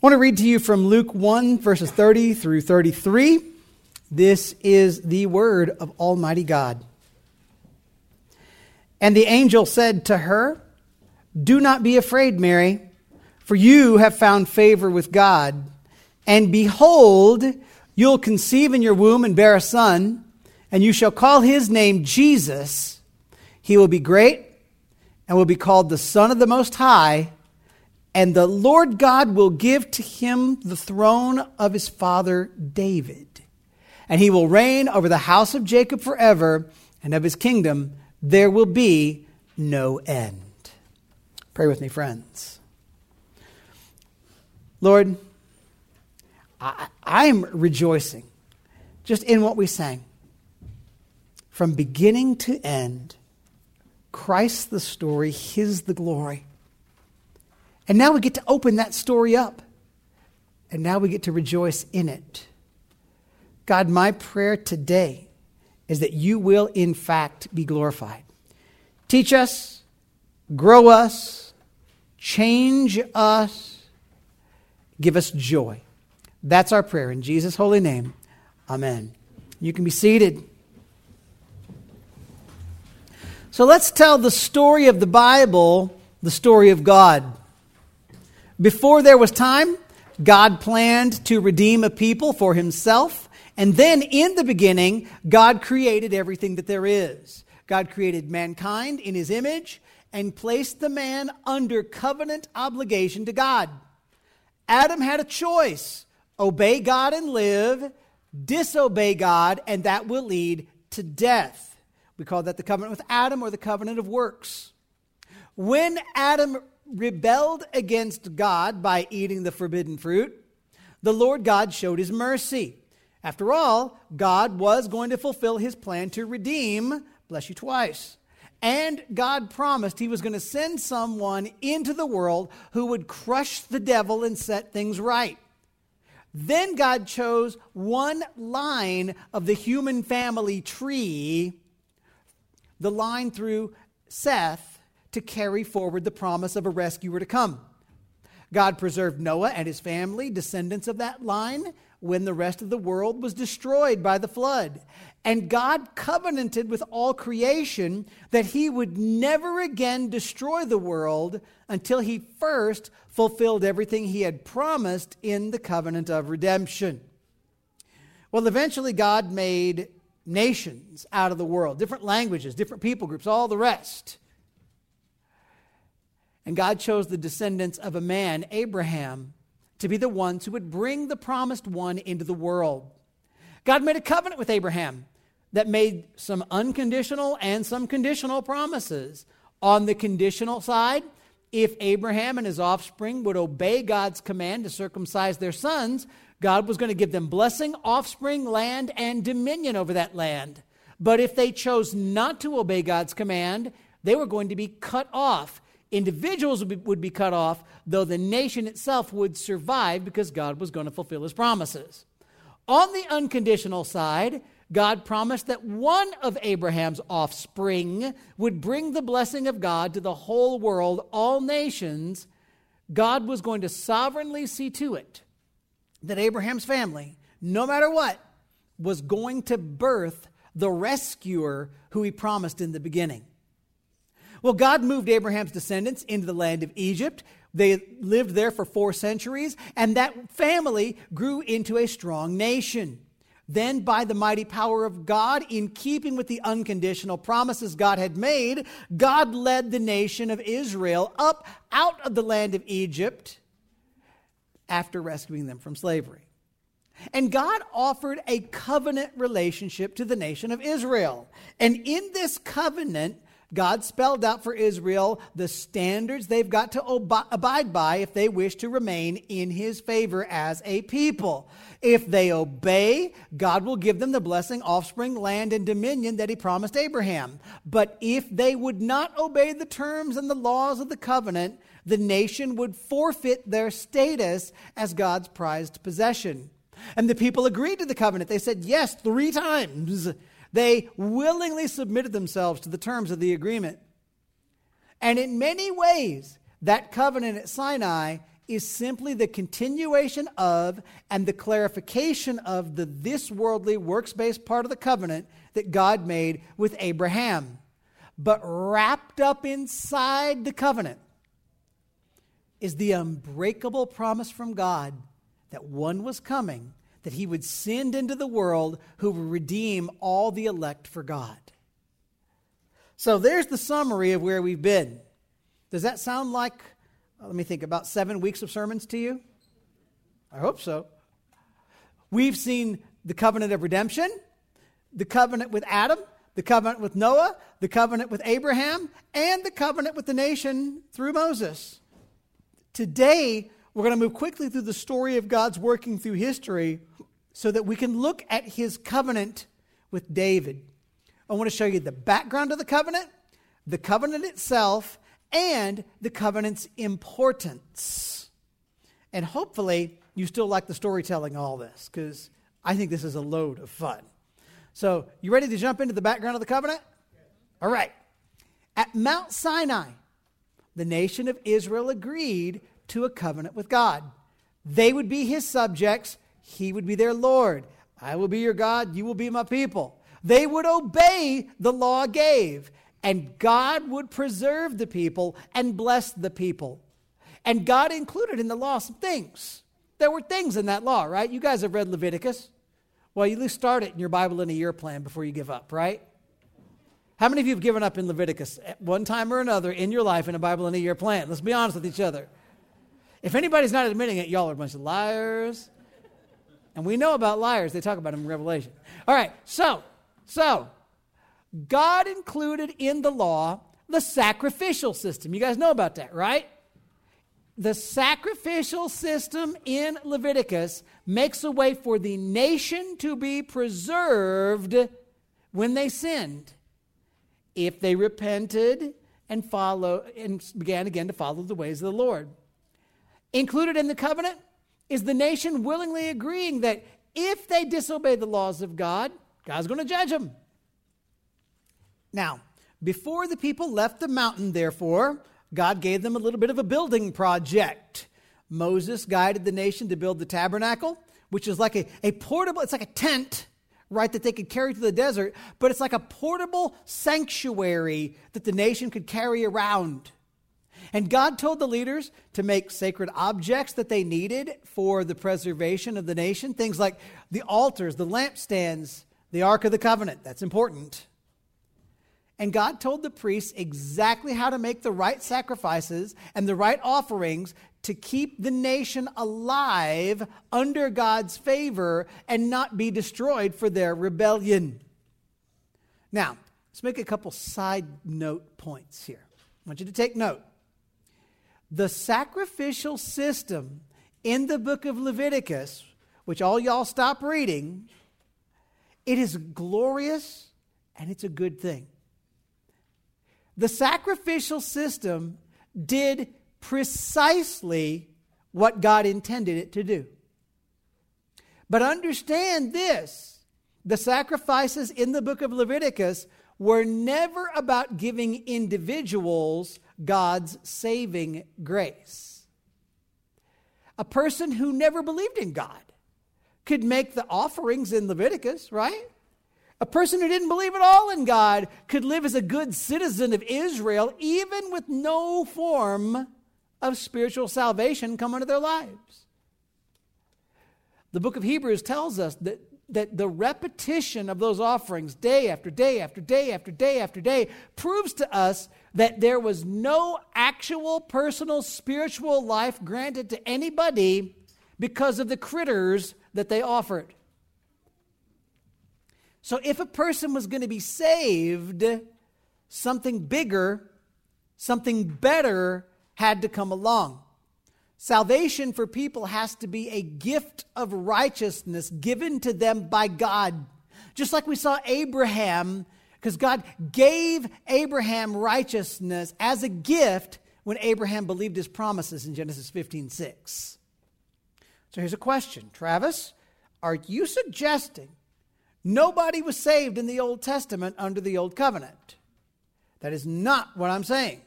I want to read to you from Luke 1, verses 30 through 33. This is the word of Almighty God. And the angel said to her, Do not be afraid, Mary, for you have found favor with God. And behold, you'll conceive in your womb and bear a son, and you shall call his name Jesus. He will be great and will be called the Son of the Most High and the Lord God will give to him the throne of his father David. And he will reign over the house of Jacob forever, and of his kingdom there will be no end. Pray with me, friends. Lord, I, am rejoicing just in what we sang. From beginning to end, Christ the story, His the glory. And now we get to open that story up. And now we get to rejoice in it. God, my prayer today is that you will, in fact, be glorified. Teach us, grow us, change us, give us joy. That's our prayer. In Jesus' holy name, amen. You can be seated. So let's tell the story of the Bible, the story of God. Before there was time, God planned to redeem a people for himself. And then in the beginning, God created everything that there is. God created mankind in his image and placed the man under covenant obligation to God. Adam had a choice obey God and live, disobey God, and that will lead to death. We call that the covenant with Adam or the covenant of works. When Adam rebelled against God by eating the forbidden fruit, the Lord God showed his mercy. After all, God was going to fulfill his plan to redeem, bless you twice. And God promised he was going to send someone into the world who would crush the devil and set things right. Then God chose one line of the human family tree, the line through Seth, to carry forward the promise of a rescuer to come. God preserved Noah and his family, descendants of that line, when the rest of the world was destroyed by the flood. And God covenanted with all creation that he would never again destroy the world until he first fulfilled everything he had promised in the covenant of redemption. Well, eventually, God made nations out of the world, different languages, different people groups, all the rest. And God chose the descendants of a man, Abraham, to be the ones who would bring the promised one into the world. God made a covenant with Abraham that made some unconditional and some conditional promises. On the conditional side, if Abraham and his offspring would obey God's command to circumcise their sons, God was going to give them blessing, offspring, land, and dominion over that land. But if they chose not to obey God's command, they were going to be cut off Individuals would be, would be cut off, though the nation itself would survive because God was going to fulfill his promises. On the unconditional side, God promised that one of Abraham's offspring would bring the blessing of God to the whole world, all nations. God was going to sovereignly see to it that Abraham's family, no matter what, was going to birth the rescuer who he promised in the beginning. Well, God moved Abraham's descendants into the land of Egypt. They lived there for four centuries, and that family grew into a strong nation. Then, by the mighty power of God, in keeping with the unconditional promises God had made, God led the nation of Israel up out of the land of Egypt after rescuing them from slavery. And God offered a covenant relationship to the nation of Israel. And in this covenant, God spelled out for Israel the standards they've got to ob- abide by if they wish to remain in his favor as a people. If they obey, God will give them the blessing, offspring, land, and dominion that he promised Abraham. But if they would not obey the terms and the laws of the covenant, the nation would forfeit their status as God's prized possession. And the people agreed to the covenant. They said yes three times. They willingly submitted themselves to the terms of the agreement. And in many ways, that covenant at Sinai is simply the continuation of and the clarification of the this worldly works based part of the covenant that God made with Abraham. But wrapped up inside the covenant is the unbreakable promise from God that one was coming, that he would send into the world who would redeem all the elect for God. So there's the summary of where we've been. Does that sound like, uh, let me think, about seven weeks of sermons to you? I hope so. We've seen the covenant of redemption, the covenant with Adam, the covenant with Noah, the covenant with Abraham, and the covenant with the nation through Moses. Today, we're going to move quickly through the story of God's working through history so that we can look at his covenant with David. I want to show you the background of the covenant, the covenant itself, and the covenant's importance. And hopefully, you still like the storytelling all this because I think this is a load of fun. So, you ready to jump into the background of the covenant? All right. At Mount Sinai, the nation of Israel agreed to a covenant with God. They would be his subjects, he would be their Lord. I will be your God, you will be my people. They would obey the law gave, and God would preserve the people and bless the people. And God included in the law some things. There were things in that law, right? You guys have read Leviticus. Well, you start it in your Bible in a year plan before you give up, right? How many of you have given up in Leviticus at one time or another in your life in a Bible in a year plan? Let's be honest with each other. If anybody's not admitting it, y'all are a bunch of liars. And we know about liars, they talk about them in Revelation. All right, so, so, God included in the law the sacrificial system. You guys know about that, right? The sacrificial system in Leviticus makes a way for the nation to be preserved when they sinned if they repented and follow and began again to follow the ways of the Lord. Included in the covenant is the nation willingly agreeing that if they disobey the laws of God, God's going to judge them. Now, before the people left the mountain, therefore, God gave them a little bit of a building project. Moses guided the nation to build the tabernacle, which is like a, a portable, it's like a tent right, that they could carry to the desert, but it's like a portable sanctuary that the nation could carry around. And God told the leaders to make sacred objects that they needed for the preservation of the nation, things like the altars, the lampstands, the Ark of the Covenant. That's important. And God told the priests exactly how to make the right sacrifices and the right offerings to keep the nation alive under God's favor and not be destroyed for their rebellion. Now, let's make a couple side note points here. I want you to take note. The sacrificial system in the book of Leviticus, which all y'all stop reading, it is glorious and it's a good thing. The sacrificial system did precisely what God intended it to do. But understand this the sacrifices in the book of Leviticus were never about giving individuals God's saving grace. A person who never believed in God could make the offerings in Leviticus, right? A person who didn't believe at all in God could live as a good citizen of Israel, even with no form of spiritual salvation come into their lives. The book of Hebrews tells us that, that the repetition of those offerings day after day after day after day after day proves to us that there was no actual personal spiritual life granted to anybody because of the critters that they offered. So if a person was going to be saved, something bigger, something better had to come along. Salvation for people has to be a gift of righteousness given to them by God. Just like we saw Abraham, because God gave Abraham righteousness as a gift when Abraham believed his promises in Genesis 15 6. So here's a question Travis, are you suggesting nobody was saved in the Old Testament under the Old Covenant? That is not what I'm saying.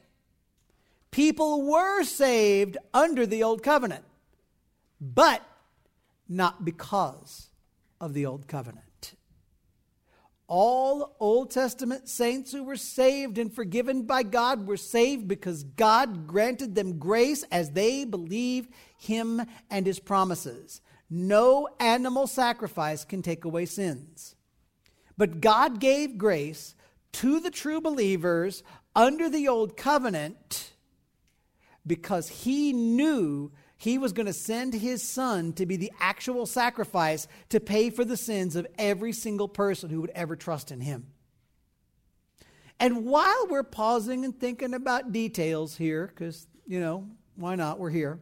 people were saved under the old covenant, but not because of the old covenant. All Old Testament saints who were saved and forgiven by God were saved because God granted them grace as they believed Him and His promises. No animal sacrifice can take away sins. But God gave grace to the true believers under the old covenant because He knew he was going to send his son to be the actual sacrifice to pay for the sins of every single person who would ever trust in him. And while we're pausing and thinking about details here, because, you know, why not? We're here.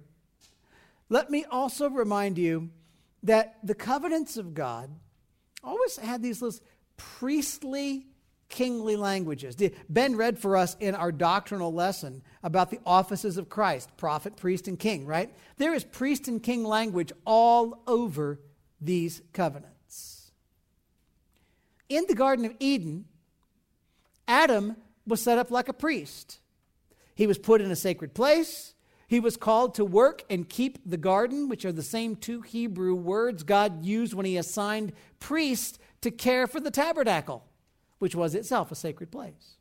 Let me also remind you that the covenants of God always had these little priestly kingly languages. Ben read for us in our doctrinal lesson about the offices of Christ prophet, priest, and king, right? There is priest and king language all over these covenants. In the Garden of Eden, Adam was set up like a priest. He was put in a sacred place. He was called to work and keep the garden, which are the same two Hebrew words God used when he assigned priests to care for the tabernacle which was itself a sacred place.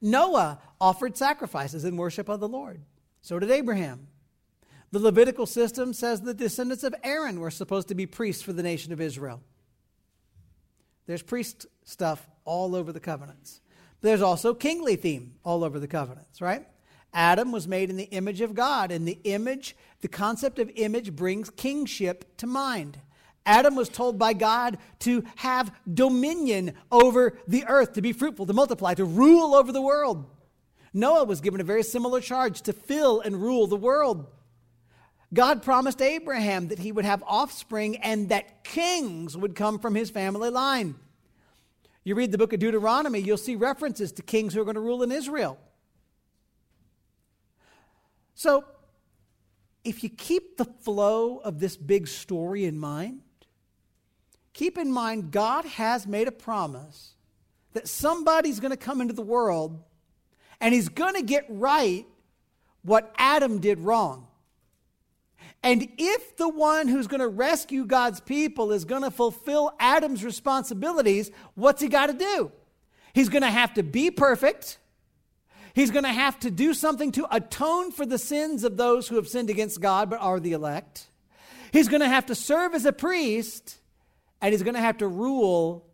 Noah offered sacrifices in worship of the Lord. So did Abraham. The Levitical system says the descendants of Aaron were supposed to be priests for the nation of Israel. There's priest stuff all over the covenants. There's also kingly theme all over the covenants, right? Adam was made in the image of God, and the image, the concept of image brings kingship to mind. Adam was told by God to have dominion over the earth, to be fruitful, to multiply, to rule over the world. Noah was given a very similar charge to fill and rule the world. God promised Abraham that he would have offspring and that kings would come from his family line. You read the book of Deuteronomy, you'll see references to kings who are going to rule in Israel. So, if you keep the flow of this big story in mind, keep in mind God has made a promise that somebody's going to come into the world and he's going to get right what Adam did wrong. And if the one who's going to rescue God's people is going to fulfill Adam's responsibilities, what's he got to do? He's going to have to be perfect. He's going to have to do something to atone for the sins of those who have sinned against God but are the elect. He's going to have to serve as a priest and he's going to have to rule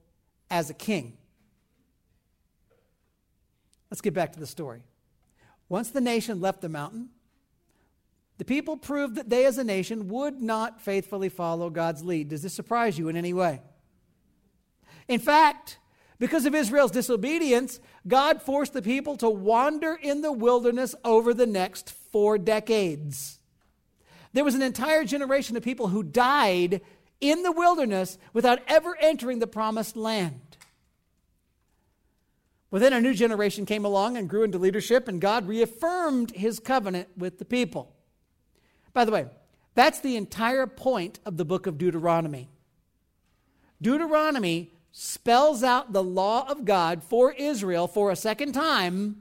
as a king. Let's get back to the story. Once the nation left the mountain, the people proved that they as a nation would not faithfully follow God's lead. Does this surprise you in any way? In fact, because of Israel's disobedience, God forced the people to wander in the wilderness over the next four decades. There was an entire generation of people who died in the wilderness without ever entering the promised land. Well, then a new generation came along and grew into leadership, and God reaffirmed his covenant with the people. By the way, that's the entire point of the book of Deuteronomy. Deuteronomy spells out the law of God for Israel for a second time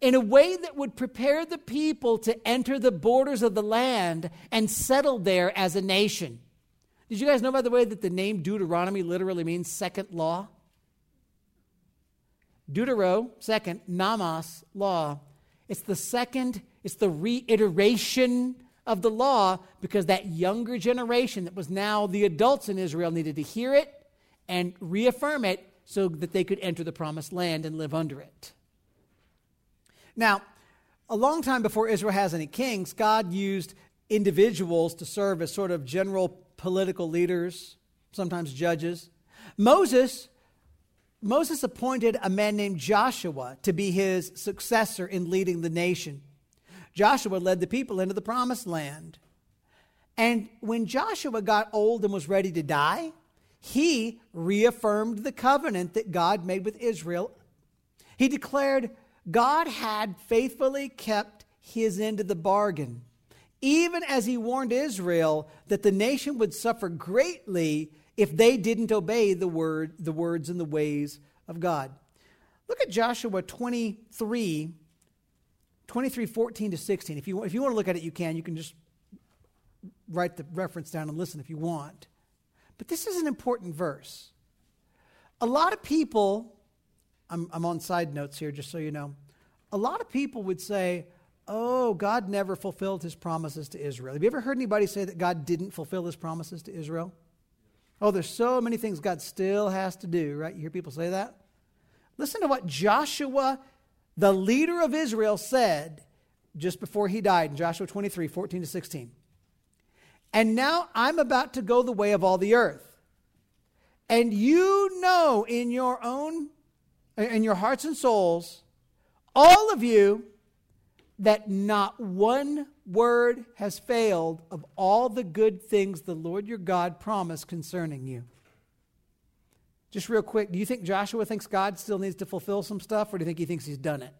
in a way that would prepare the people to enter the borders of the land and settle there as a nation. Did you guys know, by the way, that the name Deuteronomy literally means second law? Deutero, second, nomos, law. It's the second, it's the reiteration of the law because that younger generation that was now the adults in Israel needed to hear it and reaffirm it so that they could enter the promised land and live under it. Now, a long time before Israel has any kings, God used individuals to serve as sort of general political leaders, sometimes judges. Moses Moses appointed a man named Joshua to be his successor in leading the nation. Joshua led the people into the promised land. And when Joshua got old and was ready to die, he reaffirmed the covenant that God made with Israel. He declared God had faithfully kept his end of the bargain even as he warned Israel that the nation would suffer greatly if they didn't obey the word, the words and the ways of God. Look at Joshua 23, 23, 14 to 16. If you, if you want to look at it, you can. You can just write the reference down and listen if you want. But this is an important verse. A lot of people, I'm, I'm on side notes here just so you know, a lot of people would say, oh, God never fulfilled his promises to Israel. Have you ever heard anybody say that God didn't fulfill his promises to Israel? Oh, there's so many things God still has to do, right? You hear people say that? Listen to what Joshua, the leader of Israel, said just before he died in Joshua 23 14 to 16. And now I'm about to go the way of all the earth. And you know in your own, in your hearts and souls, all of you, that not one word has failed of all the good things the Lord your God promised concerning you. Just real quick, do you think Joshua thinks God still needs to fulfill some stuff, or do you think he thinks he's done it?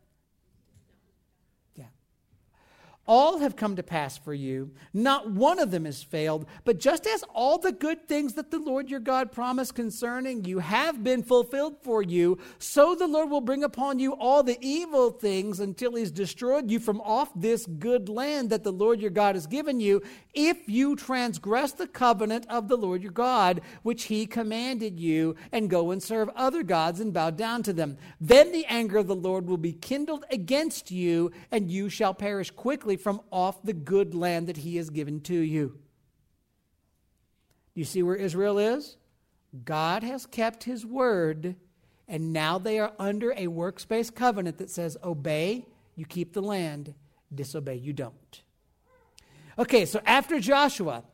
All have come to pass for you. Not one of them has failed. But just as all the good things that the Lord your God promised concerning you have been fulfilled for you, so the Lord will bring upon you all the evil things until he's destroyed you from off this good land that the Lord your God has given you, if you transgress the covenant of the Lord your God, which he commanded you, and go and serve other gods and bow down to them. Then the anger of the Lord will be kindled against you, and you shall perish quickly from off the good land that he has given to you. Do you see where Israel is? God has kept his word, and now they are under a works-based covenant that says, obey, you keep the land, disobey, you don't. Okay, so after Joshua,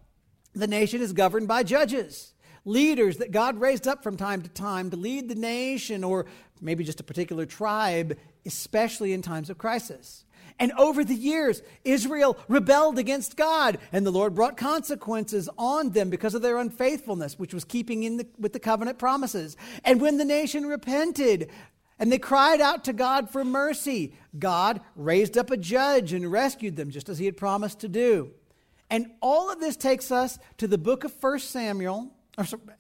the nation is governed by judges, leaders that God raised up from time to time to lead the nation or maybe just a particular tribe, especially in times of crisis. And over the years, Israel rebelled against God, and the Lord brought consequences on them because of their unfaithfulness, which was keeping in the, with the covenant promises. And when the nation repented, and they cried out to God for mercy. God raised up a judge and rescued them, just as he had promised to do. And all of this takes us to the book of 1 Samuel,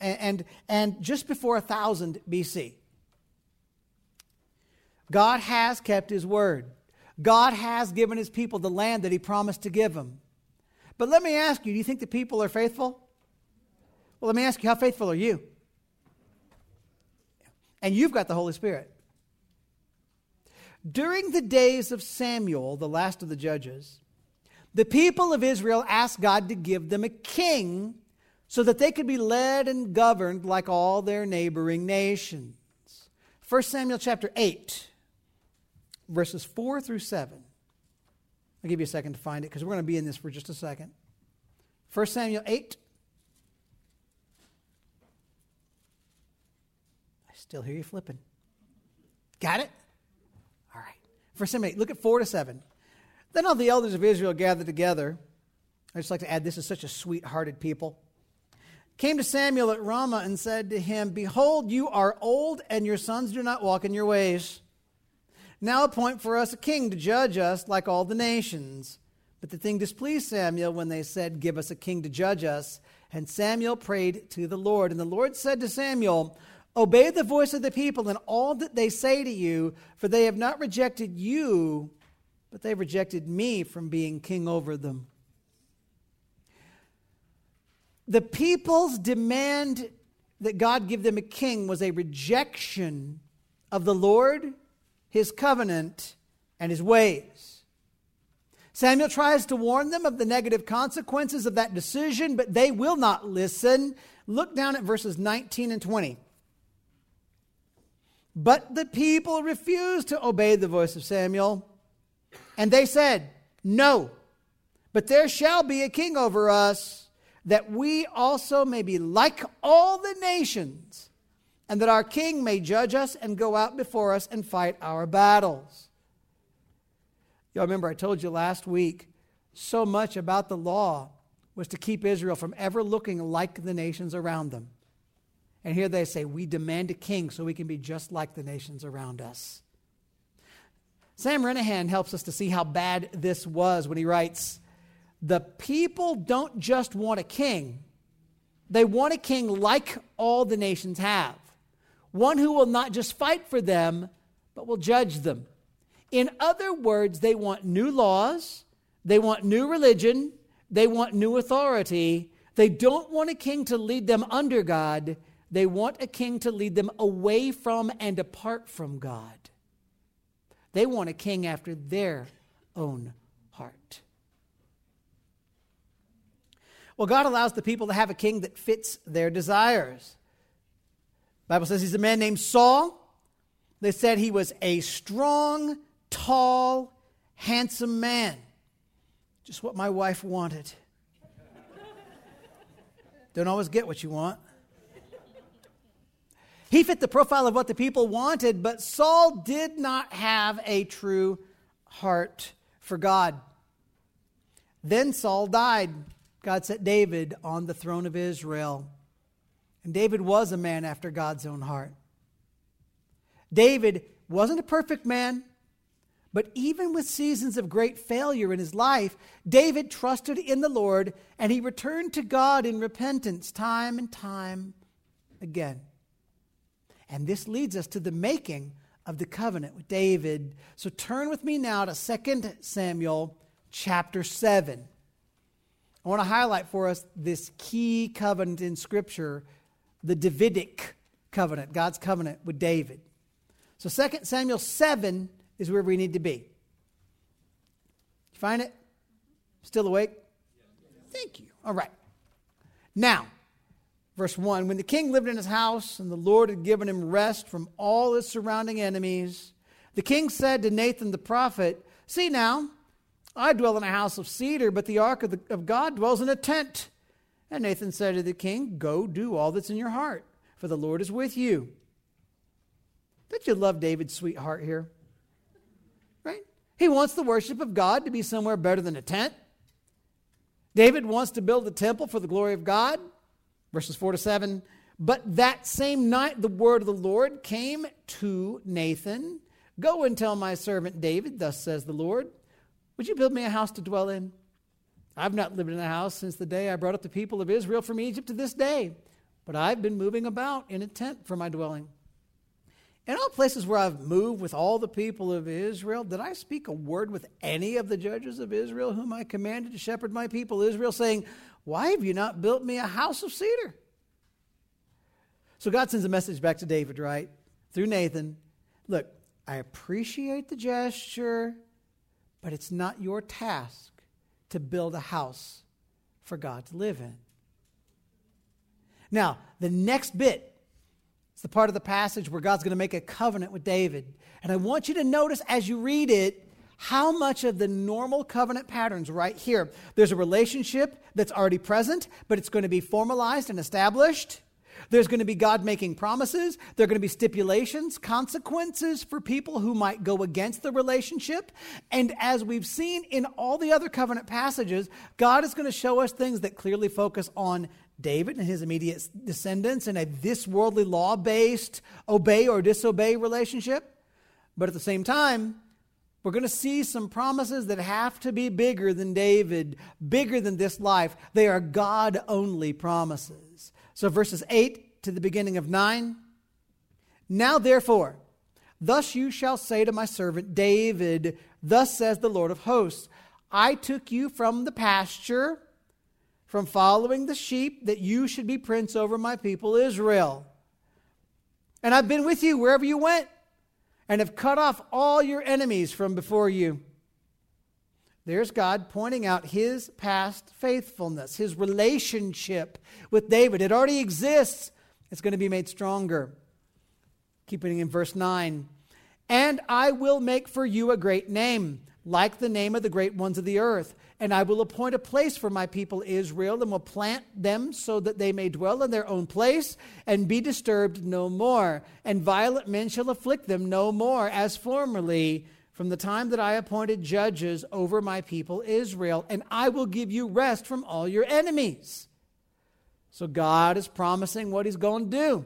and, and just before 1000 BC. God has kept his word. God has given his people the land that he promised to give them. But let me ask you do you think the people are faithful? Well, let me ask you, how faithful are you? And you've got the Holy Spirit. During the days of Samuel, the last of the judges, the people of Israel asked God to give them a king so that they could be led and governed like all their neighboring nations. 1 Samuel chapter 8 verses 4 through 7. I'll give you a second to find it because we're going to be in this for just a second. 1 Samuel 8. I still hear you flipping. Got it? All right. 1 Samuel 8. Look at 4 to 7. Then all the elders of Israel gathered together. I just like to add, this is such a sweet hearted people. Came to Samuel at Ramah and said to him, Behold, you are old, and your sons do not walk in your ways. Now appoint for us a king to judge us like all the nations. But the thing displeased Samuel when they said, Give us a king to judge us. And Samuel prayed to the Lord. And the Lord said to Samuel, Obey the voice of the people and all that they say to you, for they have not rejected you, but they've rejected me from being king over them. The people's demand that God give them a king was a rejection of the Lord his covenant, and his ways. Samuel tries to warn them of the negative consequences of that decision, but they will not listen. Look down at verses 19 and 20. But the people refused to obey the voice of Samuel, and they said, No, but there shall be a king over us, that we also may be like all the nations and that our king may judge us and go out before us and fight our battles. Y'all remember I told you last week so much about the law was to keep Israel from ever looking like the nations around them. And here they say, We demand a king so we can be just like the nations around us. Sam Renihan helps us to see how bad this was when he writes, The people don't just want a king, they want a king like all the nations have one who will not just fight for them, but will judge them. In other words, they want new laws, they want new religion, they want new authority. They don't want a king to lead them under God, they want a king to lead them away from and apart from God. They want a king after their own heart. Well, God allows the people to have a king that fits their desires. Bible says he's a man named Saul. They said he was a strong, tall, handsome man. Just what my wife wanted. Don't always get what you want. He fit the profile of what the people wanted, but Saul did not have a true heart for God. Then Saul died. God set David on the throne of Israel. And David was a man after God's own heart. David wasn't a perfect man, but even with seasons of great failure in his life, David trusted in the Lord and he returned to God in repentance time and time again. And this leads us to the making of the covenant with David. So turn with me now to 2 Samuel chapter 7. I want to highlight for us this key covenant in Scripture, the Davidic covenant, God's covenant with David. So 2 Samuel 7 is where we need to be. You find it? Still awake? Thank you. All right. Now, verse 1 When the king lived in his house and the Lord had given him rest from all his surrounding enemies, the king said to Nathan the prophet, See now, I dwell in a house of cedar, but the ark of, the, of God dwells in a tent. And Nathan said to the king, Go do all that's in your heart, for the Lord is with you. Don't you love David's sweetheart here? Right? He wants the worship of God to be somewhere better than a tent. David wants to build a temple for the glory of God. Verses 4 to 7. But that same night the word of the Lord came to Nathan Go and tell my servant David, thus says the Lord, Would you build me a house to dwell in? I've not lived in a house since the day I brought up the people of Israel from Egypt to this day, but I've been moving about in a tent for my dwelling. In all places where I've moved with all the people of Israel, did I speak a word with any of the judges of Israel whom I commanded to shepherd my people Israel, saying, Why have you not built me a house of cedar? So God sends a message back to David, right? Through Nathan. Look, I appreciate the gesture, but it's not your task to build a house for God to live in. Now, the next bit it's the part of the passage where God's going to make a covenant with David. And I want you to notice as you read it how much of the normal covenant patterns right here. There's a relationship that's already present, but it's going to be formalized and established. There's going to be God making promises. There are going to be stipulations, consequences for people who might go against the relationship. And as we've seen in all the other covenant passages, God is going to show us things that clearly focus on David and his immediate descendants in a this worldly law based obey or disobey relationship. But at the same time, we're going to see some promises that have to be bigger than David, bigger than this life. They are God only promises. So, verses 8 to the beginning of 9. Now, therefore, thus you shall say to my servant David, Thus says the Lord of hosts, I took you from the pasture from following the sheep that you should be prince over my people Israel. And I've been with you wherever you went and have cut off all your enemies from before you. There's God pointing out his past faithfulness, his relationship with David. It already exists, it's going to be made stronger. Keeping in verse 9. And I will make for you a great name, like the name of the great ones of the earth and I will appoint a place for my people Israel, and will plant them so that they may dwell in their own place and be disturbed no more. And violent men shall afflict them no more, as formerly, from the time that I appointed judges over my people Israel. And I will give you rest from all your enemies. So God is promising what He's going to do.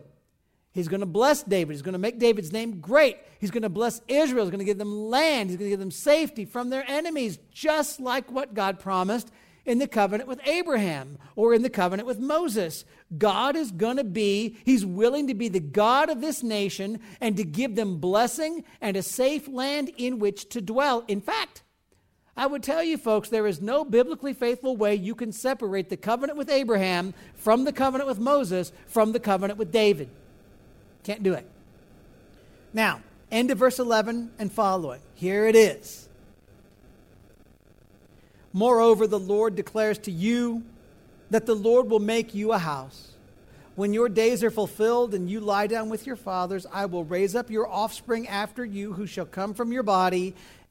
He's going to bless David. He's going to make David's name great. He's going to bless Israel. He's going to give them land. He's going to give them safety from their enemies, just like what God promised in the covenant with Abraham or in the covenant with Moses. God is going to be, He's willing to be the God of this nation and to give them blessing and a safe land in which to dwell. In fact, I would tell you, folks, there is no biblically faithful way you can separate the covenant with Abraham from the covenant with Moses from the covenant with David. Can't do it. Now, end of verse 11 and following. Here it is. Moreover, the Lord declares to you that the Lord will make you a house. When your days are fulfilled and you lie down with your fathers, I will raise up your offspring after you, who shall come from your body,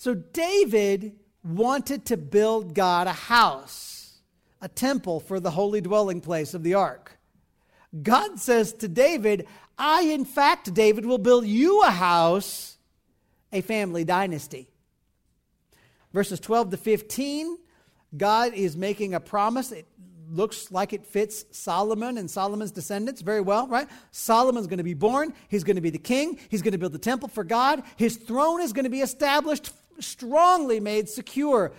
So David wanted to build God a house, a temple for the holy dwelling place of the ark. God says to David, I, in fact, David, will build you a house, a family dynasty. Verses 12 to 15, God is making a promise. It looks like it fits Solomon and Solomon's descendants very well, right? Solomon's going to be born. He's going to be the king. He's going to build the temple for God. His throne is going to be established strongly made secure.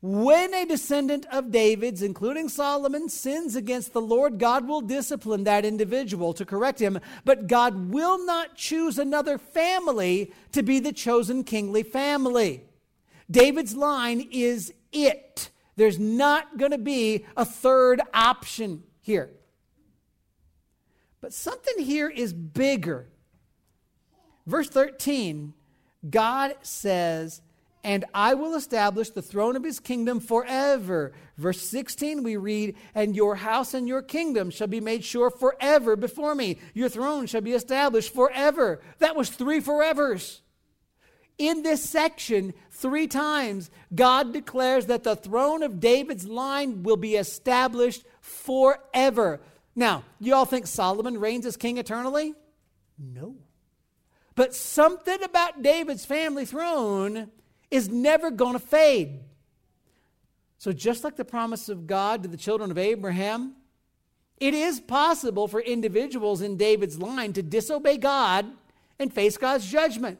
When a descendant of David's, including Solomon, sins against the Lord, God will discipline that individual to correct him, but God will not choose another family to be the chosen kingly family. David's line is it. There's not going to be a third option here. But something here is bigger. Verse 13, God says, and I will establish the throne of his kingdom forever. Verse 16, we read, And your house and your kingdom shall be made sure forever before me. Your throne shall be established forever. That was three forevers. In this section, three times, God declares that the throne of David's line will be established forever. Now, you all think Solomon reigns as king eternally? No. But something about David's family throne is never going to fade. So, just like the promise of God to the children of Abraham, it is possible for individuals in David's line to disobey God and face God's judgment.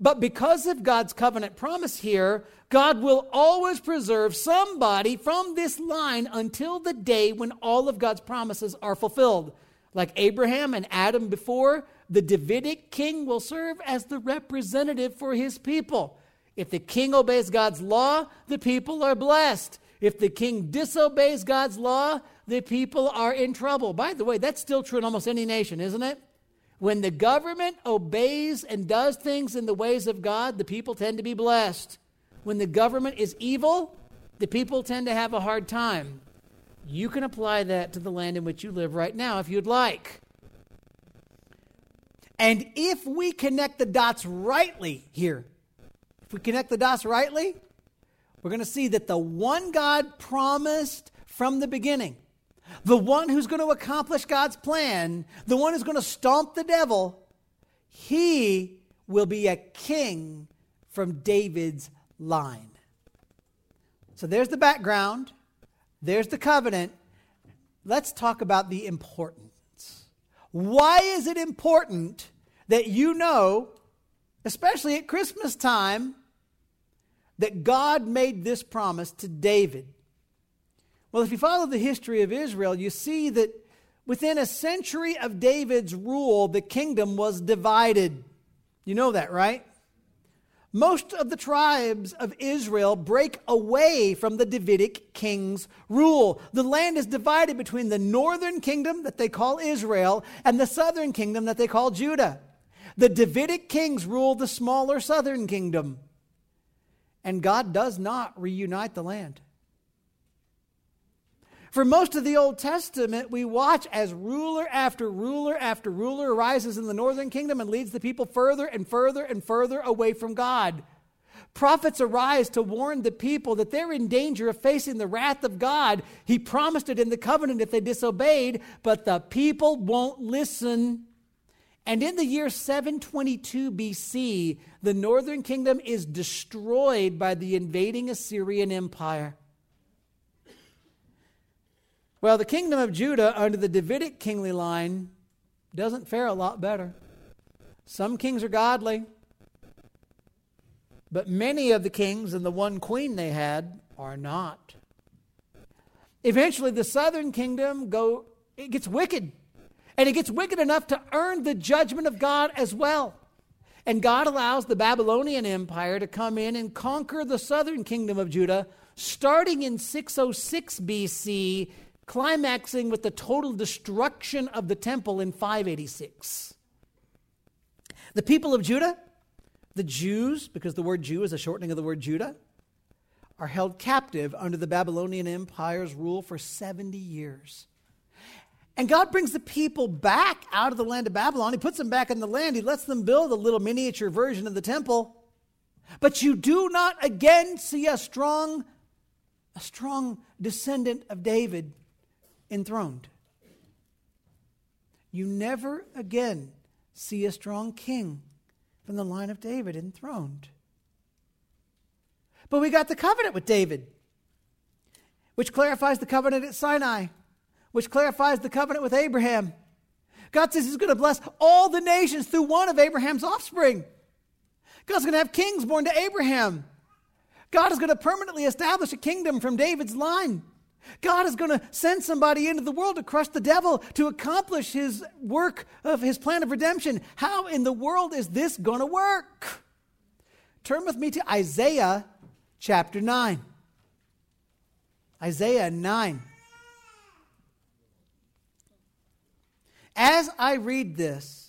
But because of God's covenant promise here, God will always preserve somebody from this line until the day when all of God's promises are fulfilled. Like Abraham and Adam before, the Davidic king will serve as the representative for his people. If the king obeys God's law, the people are blessed. If the king disobeys God's law, the people are in trouble. By the way, that's still true in almost any nation, isn't it? When the government obeys and does things in the ways of God, the people tend to be blessed. When the government is evil, the people tend to have a hard time. You can apply that to the land in which you live right now if you'd like. And if we connect the dots rightly here, we connect the dots rightly, we're going to see that the one God promised from the beginning, the one who's going to accomplish God's plan, the one who's going to stomp the devil, he will be a king from David's line. So there's the background, there's the covenant. Let's talk about the importance. Why is it important that you know especially at Christmas time, that God made this promise to David. Well, if you follow the history of Israel, you see that within a century of David's rule, the kingdom was divided. You know that, right? Most of the tribes of Israel break away from the Davidic king's rule. The land is divided between the northern kingdom that they call Israel and the southern kingdom that they call Judah. The Davidic kings ruled the smaller southern kingdom. And God does not reunite the land. For most of the Old Testament, we watch as ruler after ruler after ruler arises in the northern kingdom and leads the people further and further and further away from God. Prophets arise to warn the people that they're in danger of facing the wrath of God. He promised it in the covenant if they disobeyed, but the people won't listen. And in the year 722 BC, the northern kingdom is destroyed by the invading Assyrian Empire. Well, the kingdom of Judah under the Davidic kingly line doesn't fare a lot better. Some kings are godly, but many of the kings and the one queen they had are not. Eventually, the southern kingdom go, it gets wicked. And it gets wicked enough to earn the judgment of God as well. And God allows the Babylonian Empire to come in and conquer the southern kingdom of Judah, starting in 606 BC, climaxing with the total destruction of the temple in 586. The people of Judah the Jews, because the word Jew is a shortening of the word Judah, are held captive under the Babylonian Empire's rule for 70 years. And God brings the people back out of the land of Babylon. He puts them back in the land. He lets them build a little miniature version of the temple. But you do not again see a strong, a strong descendant of David enthroned. You never again see a strong king from the line of David enthroned. But we got the covenant with David, which clarifies the covenant at Sinai, which clarifies the covenant with Abraham. God says He's going to bless all the nations through one of Abraham's offspring. God's going to have kings born to Abraham. God is going to permanently establish a kingdom from David's line. God is going to send somebody into the world to crush the devil to accomplish his work of his plan of redemption. How in the world is this going to work? Turn with me to Isaiah chapter 9. Isaiah 9. As I read this,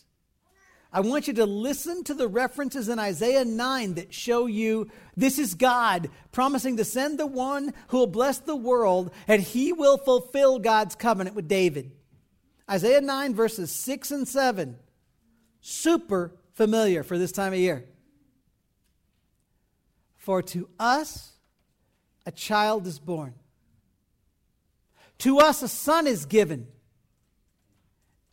I want you to listen to the references in Isaiah 9 that show you this is God promising to send the one who will bless the world and he will fulfill God's covenant with David. Isaiah 9, verses 6 and 7. Super familiar for this time of year. For to us a child is born, to us a son is given,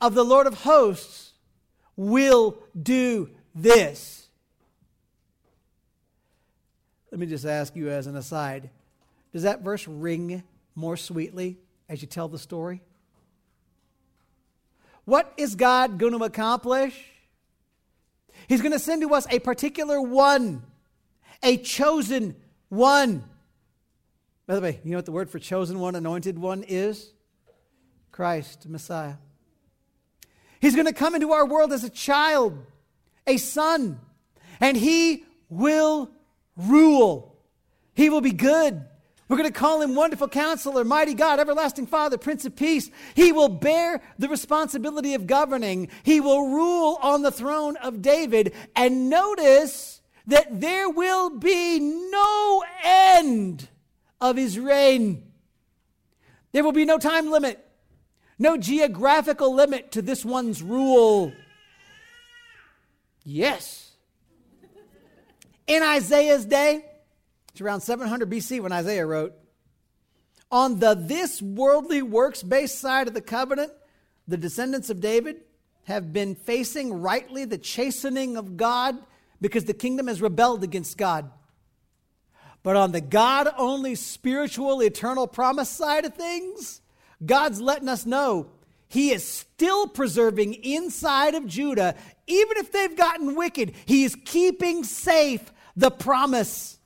of the Lord of hosts will do this. Let me just ask you as an aside does that verse ring more sweetly as you tell the story? What is God going to accomplish? He's going to send to us a particular one, a chosen one. By the way, you know what the word for chosen one, anointed one is? Christ, Messiah. He's going to come into our world as a child, a son, and he will rule. He will be good. We're going to call him Wonderful Counselor, Mighty God, Everlasting Father, Prince of Peace. He will bear the responsibility of governing. He will rule on the throne of David. And notice that there will be no end of his reign. There will be no time limit, no geographical limit to this one's rule. Yes, in Isaiah's day, it's around 700 BC when Isaiah wrote, on the this worldly works based side of the covenant, the descendants of David have been facing rightly the chastening of God because the kingdom has rebelled against God. But on the God only spiritual, eternal promise side of things, God's letting us know He is still preserving inside of Judah, even if they've gotten wicked, He is keeping safe the promise.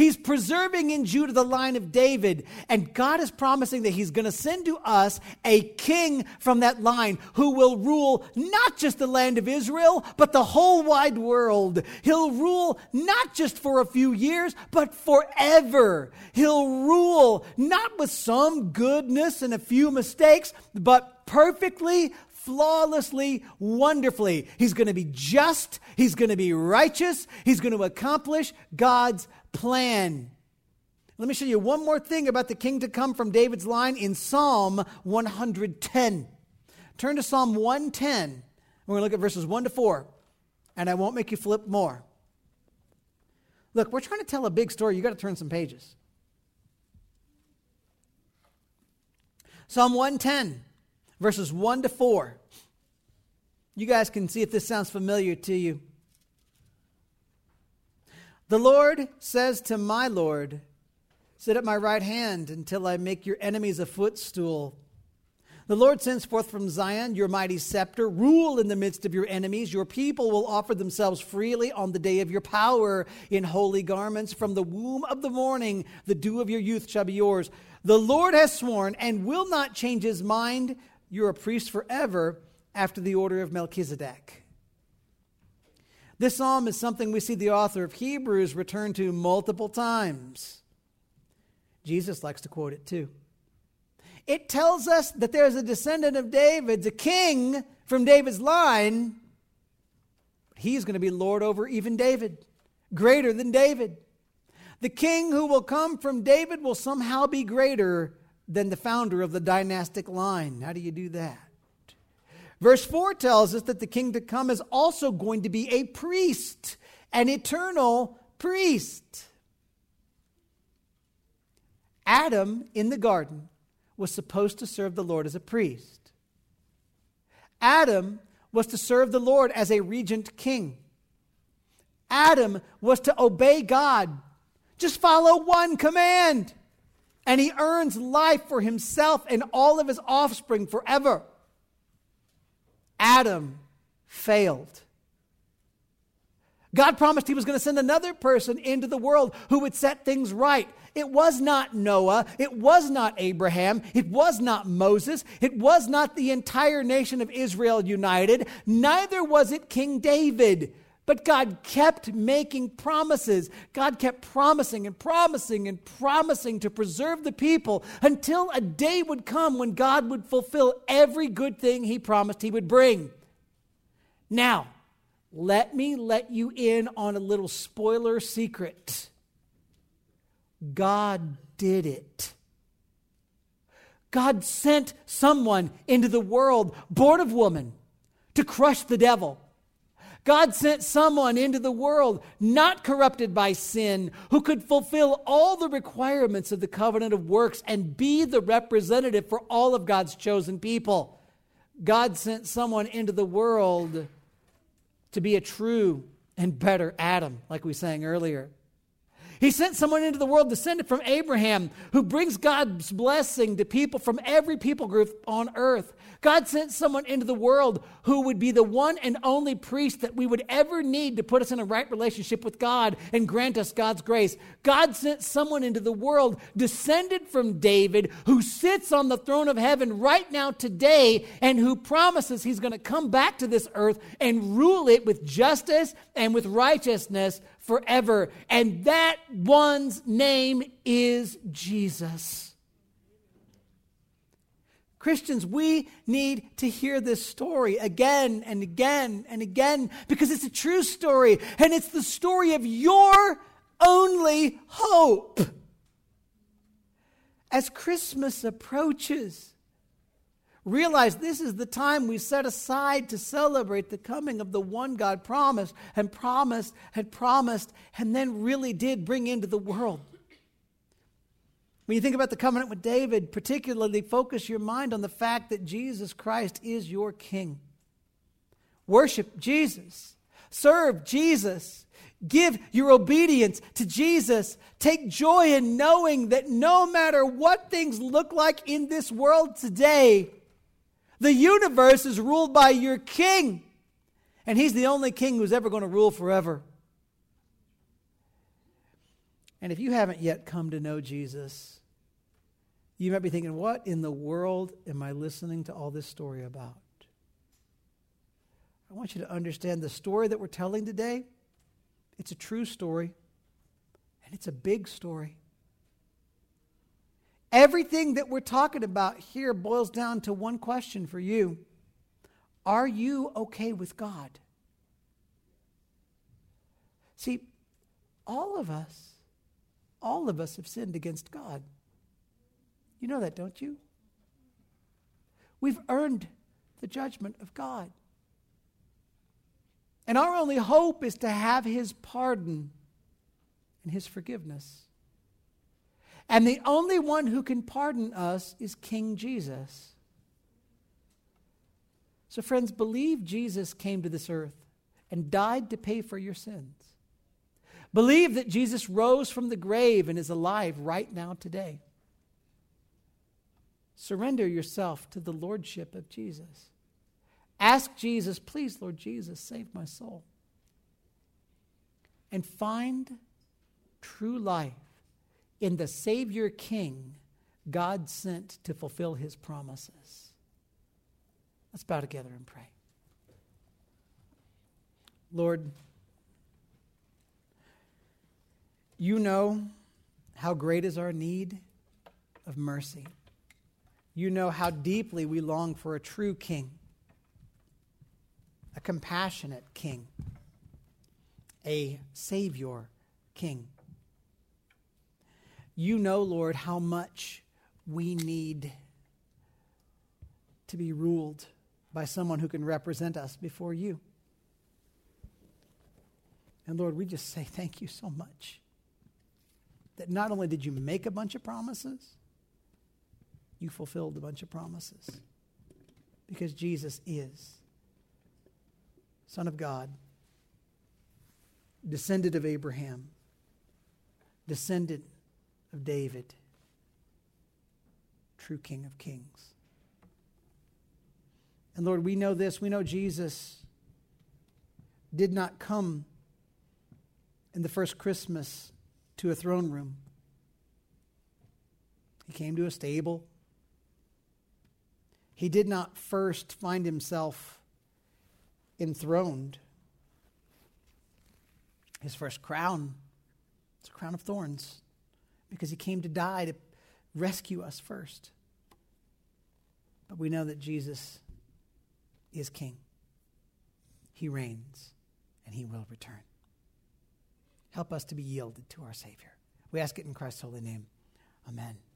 He's preserving in Judah the line of David. And God is promising that He's going to send to us a king from that line who will rule not just the land of Israel, but the whole wide world. He'll rule not just for a few years, but forever. He'll rule not with some goodness and a few mistakes, but perfectly flawlessly, wonderfully. He's going to be just, he's going to be righteous, he's going to accomplish God's plan. Let me show you one more thing about the king to come from David's line in Psalm 110. Turn to Psalm 110. We're going to look at verses 1 to 4, and I won't make you flip more. Look, we're trying to tell a big story. You've got to turn some pages. Psalm 110 verses 1 to 4. You guys can see if this sounds familiar to you. The Lord says to my Lord, Sit at my right hand until I make your enemies a footstool. The Lord sends forth from Zion your mighty scepter. Rule in the midst of your enemies. Your people will offer themselves freely on the day of your power in holy garments. From the womb of the morning, the dew of your youth shall be yours. The Lord has sworn and will not change his mind. You're a priest forever after the order of Melchizedek. This psalm is something we see the author of Hebrews return to multiple times. Jesus likes to quote it too. It tells us that there's a descendant of David, a king from David's line. He's going to be Lord over even David, greater than David. The king who will come from David will somehow be greater than the founder of the dynastic line. How do you do that? Verse 4 tells us that the king to come is also going to be a priest, an eternal priest. Adam in the garden was supposed to serve the Lord as a priest. Adam was to serve the Lord as a regent king. Adam was to obey God. Just follow one command and he earns life for himself and all of his offspring forever. Adam failed. God promised he was going to send another person into the world who would set things right. It was not Noah. It was not Abraham. It was not Moses. It was not the entire nation of Israel united. Neither was it King David. But God kept making promises. God kept promising and promising and promising to preserve the people until a day would come when God would fulfill every good thing He promised He would bring. Now, let me let you in on a little spoiler secret. God did it. God sent someone into the world born of woman to crush the devil God sent someone into the world not corrupted by sin, who could fulfill all the requirements of the covenant of works and be the representative for all of God's chosen people. God sent someone into the world to be a true and better Adam, like we sang earlier. He sent someone into the world descended from Abraham who brings God's blessing to people from every people group on earth. God sent someone into the world who would be the one and only priest that we would ever need to put us in a right relationship with God and grant us God's grace. God sent someone into the world descended from David who sits on the throne of heaven right now today and who promises he's going to come back to this earth and rule it with justice and with righteousness forever. And that one's name is Jesus. Christians, we need to hear this story again and again and again because it's a true story and it's the story of your only hope. As Christmas approaches, realize this is the time we set aside to celebrate the coming of the one God promised and promised and promised and then really did bring into the world. When you think about the covenant with David, particularly focus your mind on the fact that Jesus Christ is your King. Worship Jesus, serve Jesus, give your obedience to Jesus. Take joy in knowing that no matter what things look like in this world today, the universe is ruled by your King. And He's the only King who's ever going to rule forever. And if you haven't yet come to know Jesus, you might be thinking, what in the world am I listening to all this story about? I want you to understand the story that we're telling today. It's a true story, and it's a big story. Everything that we're talking about here boils down to one question for you Are you okay with God? See, all of us, all of us have sinned against God. You know that, don't you? We've earned the judgment of God. And our only hope is to have His pardon and His forgiveness. And the only one who can pardon us is King Jesus. So, friends, believe Jesus came to this earth and died to pay for your sins. Believe that Jesus rose from the grave and is alive right now today. Surrender yourself to the lordship of Jesus. Ask Jesus, please, Lord Jesus, save my soul. And find true life in the Savior King God sent to fulfill his promises. Let's bow together and pray. Lord, You know how great is our need of mercy. You know how deeply we long for a true king, a compassionate king, a savior king. You know, Lord, how much we need to be ruled by someone who can represent us before you. And Lord, we just say thank you so much that not only did you make a bunch of promises, you fulfilled a bunch of promises. Because Jesus is Son of God, descendant of Abraham, descendant of David, true King of Kings. And Lord, we know this. We know Jesus did not come in the first Christmas to a throne room. He came to a stable. He did not first find himself enthroned. His first crown, it's a crown of thorns because he came to die to rescue us first. But we know that Jesus is king. He reigns and he will return. Help us to be yielded to our Savior. We ask it in Christ's holy name. Amen.